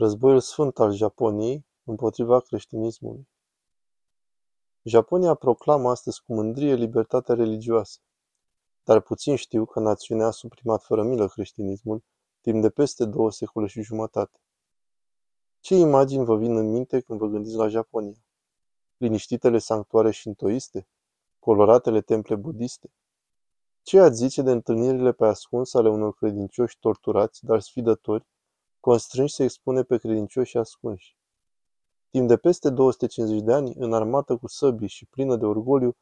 Războiul sfânt al Japoniei împotriva creștinismului Japonia proclamă astăzi cu mândrie libertatea religioasă, dar puțin știu că națiunea a suprimat fără milă creștinismul timp de peste două secole și jumătate. Ce imagini vă vin în minte când vă gândiți la Japonia? Liniștitele sanctuare șintoiste? Coloratele temple budiste? Ce ați zice de întâlnirile pe ascuns ale unor credincioși torturați, dar sfidători, constrânși să expune pe credincioși ascunși. Timp de peste 250 de ani, înarmată cu săbii și plină de orgoliu,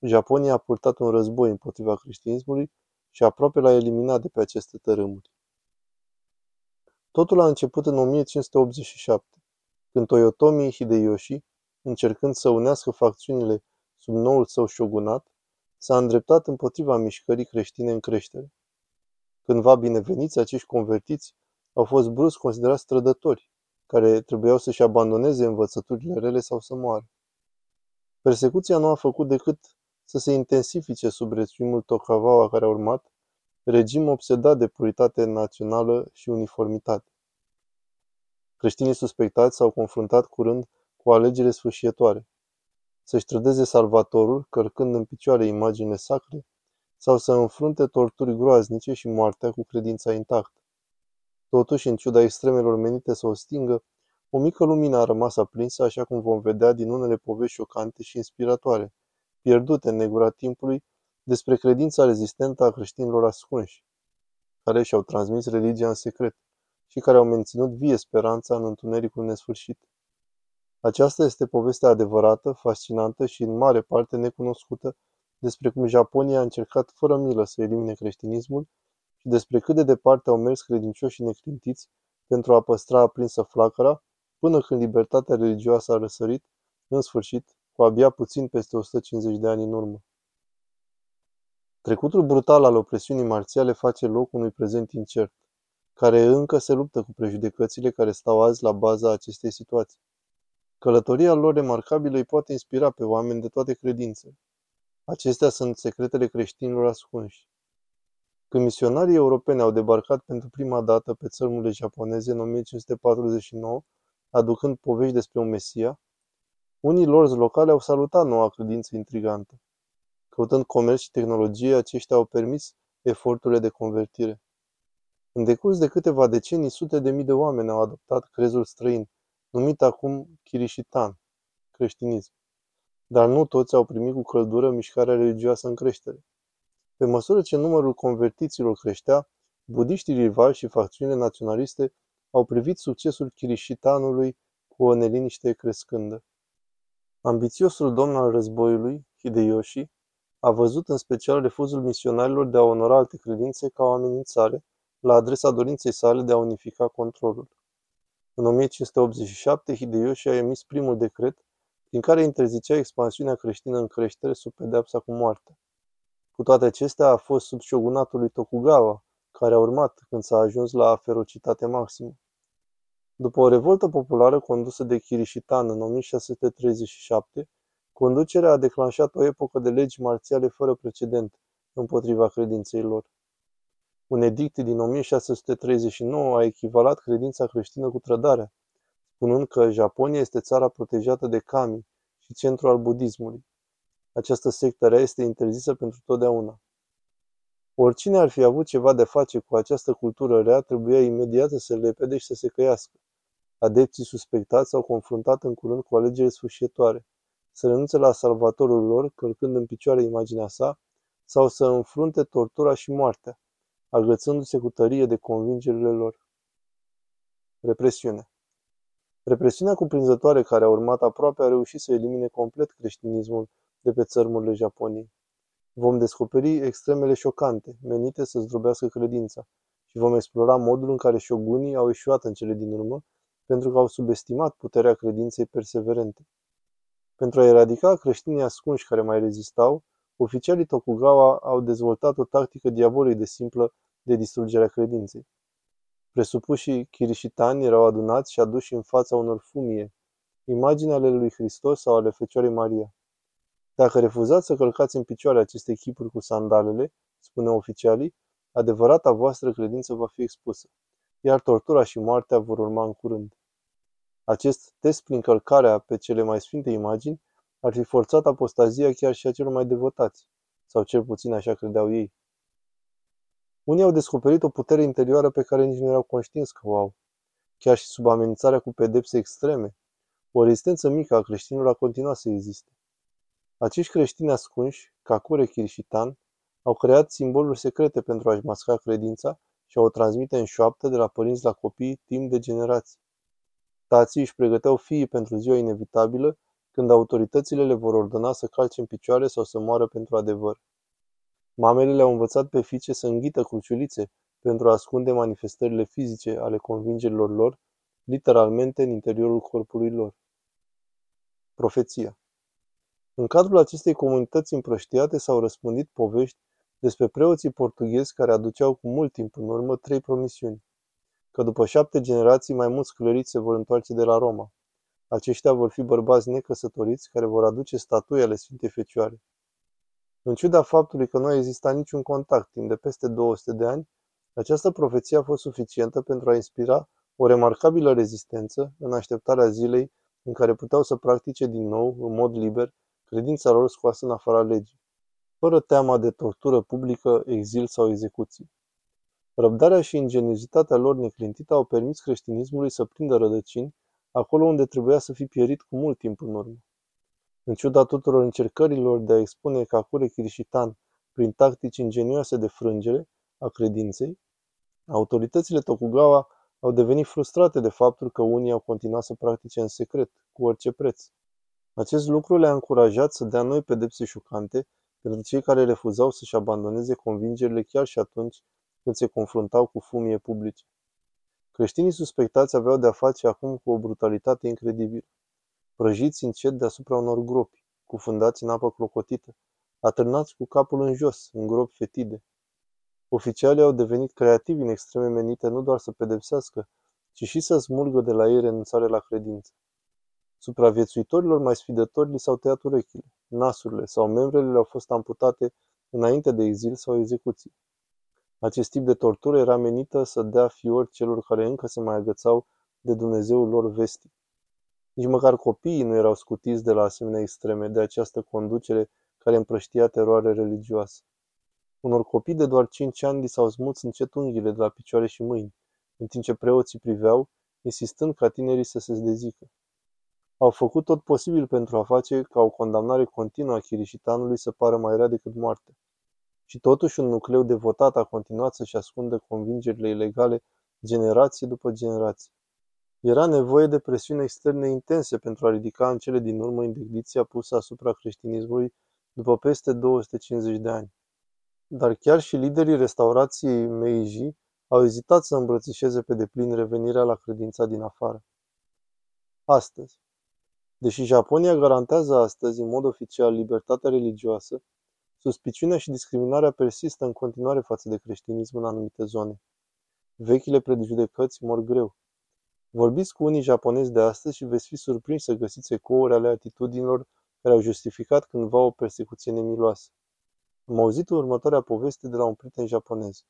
Japonia a purtat un război împotriva creștinismului și aproape l-a eliminat de pe aceste tărâmuri. Totul a început în 1587, când Toyotomi Hideyoshi, încercând să unească facțiunile sub noul său shogunat, s-a îndreptat împotriva mișcării creștine în creștere. Cândva bineveniți acești convertiți au fost brusc considerați trădători, care trebuiau să-și abandoneze învățăturile rele sau să moară. Persecuția nu a făcut decât să se intensifice sub regimul Tokugawa care a urmat, regim obsedat de puritate națională și uniformitate. Creștinii suspectați s-au confruntat curând cu o alegere sfârșietoare. Să-și trădeze salvatorul, cărcând în picioare imaginile sacre, sau să înfrunte torturi groaznice și moartea cu credința intactă. Totuși, în ciuda extremelor menite să o stingă, o mică lumină a rămas aprinsă, așa cum vom vedea din unele povești șocante și inspiratoare, pierdute în negura timpului, despre credința rezistentă a creștinilor ascunși, care și-au transmis religia în secret și care au menținut vie speranța în întunericul nesfârșit. Aceasta este povestea adevărată, fascinantă și în mare parte necunoscută despre cum Japonia a încercat fără milă să elimine creștinismul și despre cât de departe au mers credincioșii neclintiți pentru a păstra aprinsă flacăra, până când libertatea religioasă a răsărit, în sfârșit, cu abia puțin peste 150 de ani în urmă. Trecutul brutal al opresiunii marțiale face loc unui prezent incert, care încă se luptă cu prejudecățile care stau azi la baza acestei situații. Călătoria lor remarcabilă îi poate inspira pe oameni de toate credințele. Acestea sunt secretele creștinilor ascunși. Când misionarii europeni au debarcat pentru prima dată pe țărmurile japoneze în 1549, aducând povești despre un Mesia, unii lorzi locale au salutat noua credință intrigantă. Căutând comerț și tehnologie, aceștia au permis eforturile de convertire. În decurs de câteva decenii, sute de mii de oameni au adoptat crezul străin, numit acum Kirishitan, creștinism. Dar nu toți au primit cu căldură mișcarea religioasă în creștere. Pe măsură ce numărul convertiților creștea, budiștii rivali și facțiunile naționaliste au privit succesul Kirishitanului cu o neliniște crescândă. Ambițiosul domn al războiului, Hideyoshi, a văzut în special refuzul misionarilor de a onora alte credințe ca o amenințare la adresa dorinței sale de a unifica controlul. În 1587, Hideyoshi a emis primul decret prin care interzicea expansiunea creștină în creștere sub pedepsa cu moartea. Cu toate acestea, a fost sub șogunatul lui Tokugawa, care a urmat când s-a ajuns la ferocitate maximă. După o revoltă populară condusă de Kirishitan în 1637, conducerea a declanșat o epocă de legi marțiale fără precedent împotriva credinței lor. Un edict din 1639 a echivalat credința creștină cu trădarea, spunând că Japonia este țara protejată de kami și centru al budismului. Această sectă rea este interzisă pentru totdeauna. Oricine ar fi avut ceva de face cu această cultură rea trebuia imediat să se lepede și să se căiască. Adepții suspectați s-au confruntat în curând cu alegeri sfârșitoare, să renunțe la salvatorul lor, călcând în picioare imaginea sa, sau să înfrunte tortura și moartea, agățându-se cu tărie de convingerile lor. Represiune Represiunea cuprinzătoare care a urmat aproape a reușit să elimine complet creștinismul de pe țărmurile Japoniei. Vom descoperi extremele șocante, menite să zdrobească credința, și vom explora modul în care șogunii au eșuat în cele din urmă, pentru că au subestimat puterea credinței perseverente. Pentru a eradica creștinii ascunși care mai rezistau, oficialii Tokugawa au dezvoltat o tactică diavolii de simplă de distrugerea credinței. Presupușii chirishitani erau adunați și aduși în fața unor fumie, imagini ale lui Hristos sau ale Fecioarei Maria. Dacă refuzați să călcați în picioare aceste chipuri cu sandalele, spune oficialii, adevărata voastră credință va fi expusă, iar tortura și moartea vor urma în curând. Acest test prin călcarea pe cele mai sfinte imagini ar fi forțat apostazia chiar și a celor mai devotați, sau cel puțin așa credeau ei. Unii au descoperit o putere interioară pe care nici nu erau conștienți că o au. Chiar și sub amenințarea cu pedepse extreme, o rezistență mică a creștinilor a continuat să existe. Acești creștini ascunși, Kakure Kirishitan, au creat simboluri secrete pentru a-și masca credința și a o transmite în șoaptă de la părinți la copii timp de generații. Tații își pregăteau fiii pentru ziua inevitabilă când autoritățile le vor ordona să calce în picioare sau să moară pentru adevăr. Mamele le-au învățat pe fiice să înghită cruciulițe pentru a ascunde manifestările fizice ale convingerilor lor, literalmente în interiorul corpului lor. Profeția În cadrul acestei comunități împrăștiate s-au răspândit povești despre preoții portughezi care aduceau cu mult timp în urmă trei promisiuni. Că după șapte generații mai mulți clăriți se vor întoarce de la Roma. Aceștia vor fi bărbați necăsătoriți care vor aduce statui ale Sfintei Fecioare. În ciuda faptului că nu a existat niciun contact timp de peste 200 de ani, această profeție a fost suficientă pentru a inspira o remarcabilă rezistență în așteptarea zilei în care puteau să practice din nou, în mod liber, credința lor scoasă în afara legii, fără teama de tortură publică, exil sau execuție. Răbdarea și ingeniozitatea lor neclintită au permis creștinismului să prindă rădăcini acolo unde trebuia să fi pierit cu mult timp în urmă. În ciuda tuturor încercărilor de a expune Kakure Kirishitan prin tactici ingenioase de frângere a credinței, autoritățile Tokugawa au devenit frustrate de faptul că unii au continuat să practice în secret, cu orice preț. Acest lucru le-a încurajat să dea noi pedepse șocante pentru cei care refuzau să-și abandoneze convingerile chiar și atunci când se confruntau cu fumie publice. Creștinii suspectați aveau de-a face acum cu o brutalitate incredibilă. Prăjiți încet deasupra unor gropi, cufundați în apă clocotită, atârnați cu capul în jos, în gropi fetide. Oficialii au devenit creativi în extreme menite nu doar să pedepsească, ci și să smulgă de la ei renunțare la credință. Supraviețuitorilor mai sfidători li s-au tăiat urechile, nasurile sau membrele le-au fost amputate înainte de exil sau execuție. Acest tip de tortură era menită să dea fior celor care încă se mai agățau de Dumnezeul lor vestic. Nici măcar copiii nu erau scutiți de la asemenea extreme de această conducere care împrăștia teroare religioasă. Unor copii de doar cinci ani li s-au smuls încet unghiile de la picioare și mâini, în timp ce preoții priveau, insistând ca tinerii să se dezică. Au făcut tot posibil pentru a face ca o condamnare continuă a chirișitanului să pară mai rea decât moarte. Și totuși un nucleu devotat a continuat să-și ascundă convingerile ilegale generație după generație. Era nevoie de presiuni externe intense pentru a ridica în cele din urmă interdicția pusă asupra creștinismului după peste 250 de ani. Dar chiar și liderii restaurației Meiji au ezitat să îmbrățișeze pe deplin revenirea la credința din afară. Astăzi. Deși Japonia garantează astăzi în mod oficial libertatea religioasă, Suspiciunea și discriminarea persistă în continuare față de creștinism în anumite zone. Vechile prejudecăți mor greu. Vorbiți cu unii japonezi de astăzi și veți fi surprinși să găsiți ecouri ale atitudinilor care au justificat cândva o persecuție nemiloasă. Am auzit următoarea poveste de la un prieten japonez.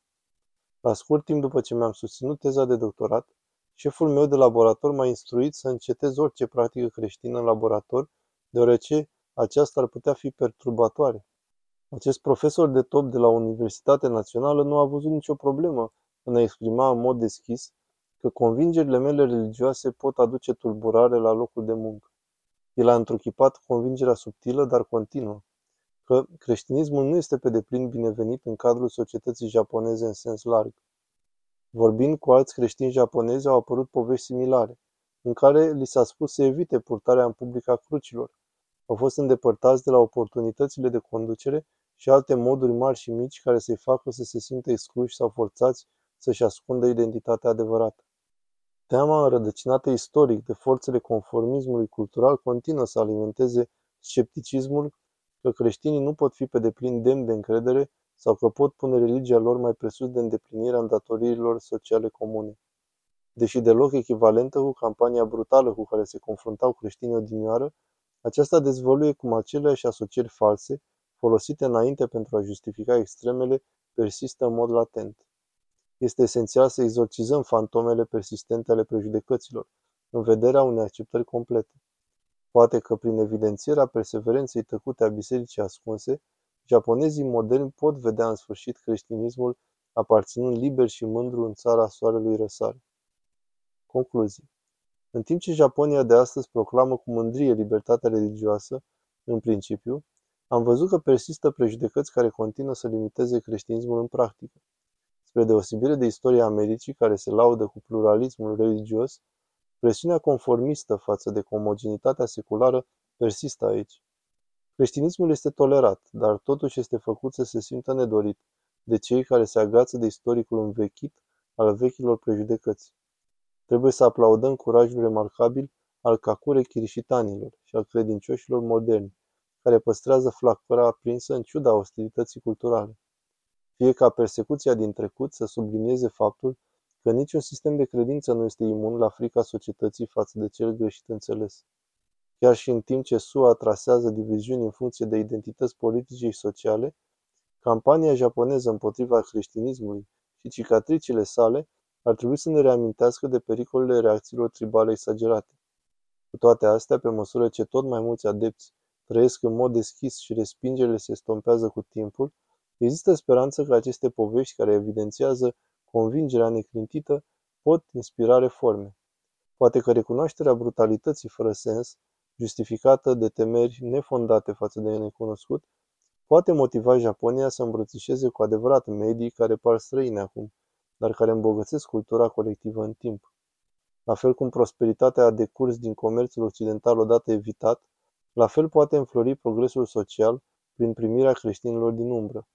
La scurt timp după ce mi-am susținut teza de doctorat, șeful meu de laborator m-a instruit să încetez orice practică creștină în laborator, deoarece aceasta ar putea fi perturbatoare. Acest profesor de top de la Universitatea Națională nu a văzut nicio problemă în a exprima în mod deschis că convingerile mele religioase pot aduce tulburare la locul de muncă. El a întruchipat convingerea subtilă, dar continuă, că creștinismul nu este pe deplin binevenit în cadrul societății japoneze în sens larg. Vorbind cu alți creștini japonezi, au apărut povești similare, în care li s-a spus să evite purtarea în public a crucilor. Au fost îndepărtați de la oportunitățile de conducere și alte moduri mari și mici care să-i facă să se simtă excluși sau forțați să-și ascundă identitatea adevărată. Teama înrădăcinată istoric de forțele conformismului cultural continuă să alimenteze scepticismul că creștinii nu pot fi pe deplin demni de încredere sau că pot pune religia lor mai presus de îndeplinirea îndatoririlor sociale comune. Deși deloc echivalentă cu campania brutală cu care se confruntau creștinii odinioară, aceasta dezvăluie cum aceleași asocieri false folosite înainte pentru a justifica extremele, persistă în mod latent. Este esențial să exorcizăm fantomele persistente ale prejudecăților, în vederea unei acceptări complete. Poate că prin evidențierea perseverenței tăcute a bisericii ascunse, japonezii moderni pot vedea în sfârșit creștinismul aparținând liber și mândru în țara soarelui răsare. Concluzie În timp ce Japonia de astăzi proclamă cu mândrie libertatea religioasă, în principiu, am văzut că persistă prejudecăți care continuă să limiteze creștinismul în practică. Spre deosebire de istoria Americii, care se laudă cu pluralismul religios, presiunea conformistă față de comogenitatea seculară persistă aici. Creștinismul este tolerat, dar totuși este făcut să se simtă nedorit de cei care se agață de istoricul învechit al vechilor prejudecăți. Trebuie să aplaudăm curajul remarcabil al Kakure chirișitanilor și al credincioșilor moderni, care păstrează flacăra aprinsă în ciuda ostilității culturale. Fie ca persecuția din trecut să sublinieze faptul că niciun sistem de credință nu este imun la frica societății față de cel greșit înțeles. Chiar și în timp ce SUA trasează diviziuni în funcție de identități politice și sociale, campania japoneză împotriva creștinismului și cicatricile sale ar trebui să ne reamintească de pericolele reacțiilor tribale exagerate. Cu toate astea, pe măsură ce tot mai mulți adepți trăiesc în mod deschis și respingerile se stompează cu timpul, există speranță că aceste povești care evidențiază convingerea neclintită pot inspira reforme. Poate că recunoașterea brutalității fără sens, justificată de temeri nefondate față de necunoscut, poate motiva Japonia să îmbrățișeze cu adevărat medii care par străine acum, dar care îmbogățesc cultura colectivă în timp. La fel cum prosperitatea a decurs din comerțul occidental odată evitat, la fel poate înflori progresul social prin primirea creștinilor din umbră.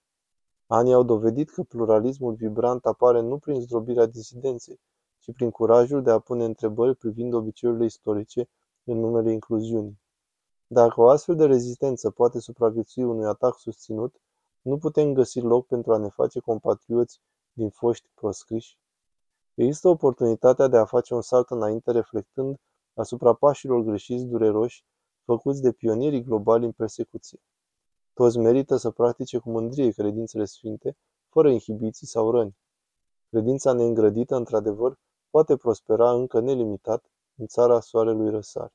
Anii au dovedit că pluralismul vibrant apare nu prin zdrobirea disidenței, ci prin curajul de a pune întrebări privind obiceiurile istorice în numele incluziunii. Dacă o astfel de rezistență poate supraviețui unui atac susținut, nu putem găsi loc pentru a ne face compatrioți din foști proscriși. Există oportunitatea de a face un salt înainte reflectând asupra pașilor greșiți dureroși făcuți de pionierii globali în persecuție. Toți merită să practice cu mândrie credințele sfinte, fără inhibiții sau răni. Credința neîngrădită, într-adevăr, poate prospera încă nelimitat în țara soarelui răsare.